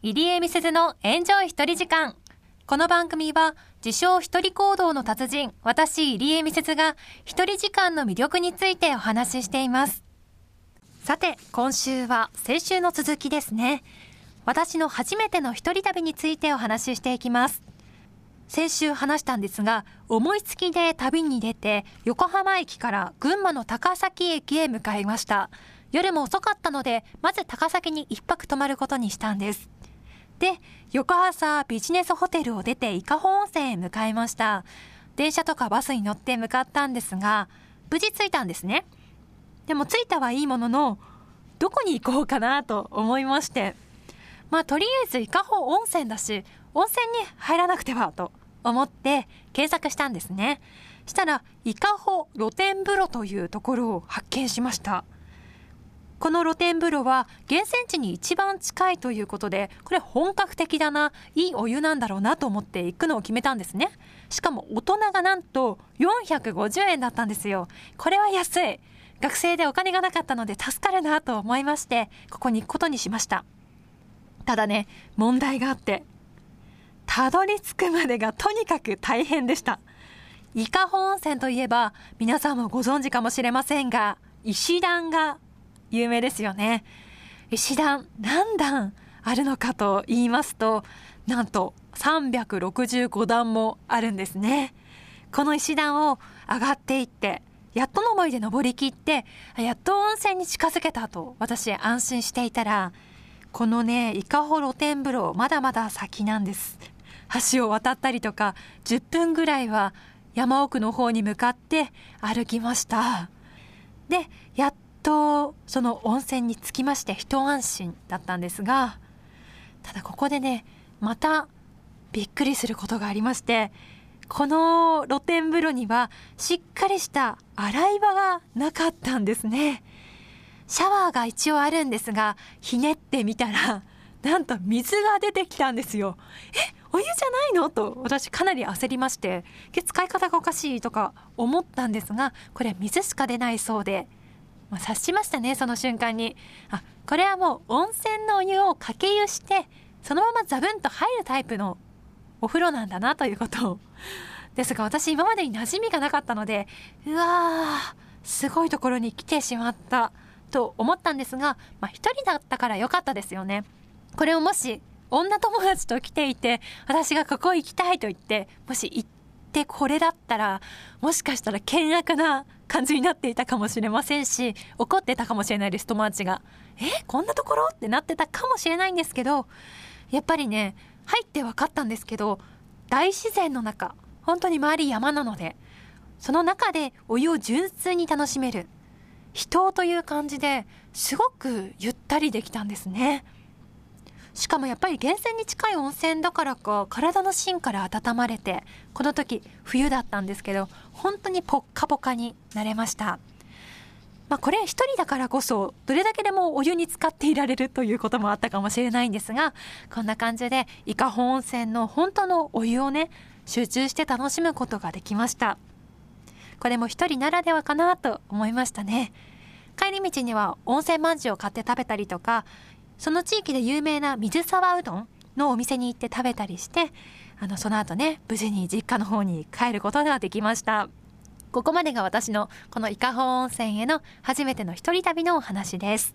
入江美鈴のエンジョイ一人時間。この番組は、自称一人行動の達人、私入江美鈴が一人時間の魅力についてお話ししています。さて、今週は先週の続きですね。私の初めての一人旅についてお話ししていきます。先週話したんですが、思いつきで旅に出て、横浜駅から群馬の高崎駅へ向かいました。夜も遅かったので、まず高崎に一泊泊まることにしたんです。で、翌朝ビジネスホテルを出て伊香保温泉へ向かいました。電車とかバスに乗って向かったんですが、無事着いたんですね。でも着いたはいいものの、どこに行こうかなと思いまして、まあとりあえず伊香保温泉だし、温泉に入らなくてはと思って検索したんですね。したら、伊香保露天風呂というところを発見しました。この露天風呂は源泉地に一番近いということで、これ本格的だな、いいお湯なんだろうなと思って行くのを決めたんですね。しかも大人がなんと450円だったんですよ。これは安い。学生でお金がなかったので助かるなと思いまして、ここに行くことにしました。ただね、問題があって、たどり着くまでがとにかく大変でした。伊香保温泉といえば、皆さんもご存知かもしれませんが、石段が有名ですよね。石段何段あるのかと言いますと、なんと365段もあるんですね。この石段を上がっていって、やっとの思いで登りきって、やっと温泉に近づけたと私安心していたら、このね、伊香保露天風呂、まだまだ先なんです。橋を渡ったりとか、10分ぐらいは山奥の方に向かって歩きました。で、やっとその温泉に着きまして一安心だったんですが、ただここでね、またびっくりすることがありまして、この露天風呂にはしっかりした洗い場がなかったんですね。シャワーが一応あるんですが、ひねってみたら、なんと水が出てきたんですよ。え、お湯じゃないの？と私かなり焦りまして、使い方がおかしいとか思ったんですが、これ水しか出ないそうで、まあ、察しましたね、その瞬間に。あ、これはもう温泉のお湯をかけ湯して、そのままザブンと入るタイプのお風呂なんだなということを。ですが私今までに馴染みがなかったので、うわー、すごいところに来てしまった。と思ったんですが、まあ一人だったから良かったですよね。これをもし女友達と来ていて、私がここ行きたいと言って、もし行ってこれだったら、もしかしたら険悪な感じになっていたかもしれませんし、怒ってたかもしれないです、友達が。えこんなところってなってたかもしれないんですけど、やっぱりね、入って分かったんですけど、大自然の中、本当に周り山なので、その中でお湯を純粋に楽しめる。人という感じですごくゆったりできたんですね。しかもやっぱり源泉に近い温泉だからか体の芯から温まれてこの時冬だったんですけど本当にポッカポカになれましたまあこれ一人だからこそどれだけでもお湯に浸かっていられるということもあったかもしれないんですがこんな感じで伊香保温泉の本当のお湯をね集中して楽しむことができましたこれも一人ならではかなと思いましたね。帰り道には温泉まんじゅうを買って食べたりとか、その地域で有名な水沢うどんのお店に行って食べたりして、あの、その後ね、無事に実家の方に帰ることができました。ここまでが私のこの伊香保温泉への初めての一人旅のお話です。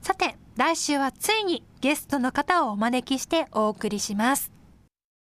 さて、来週はついにゲストの方をお招きしてお送りします。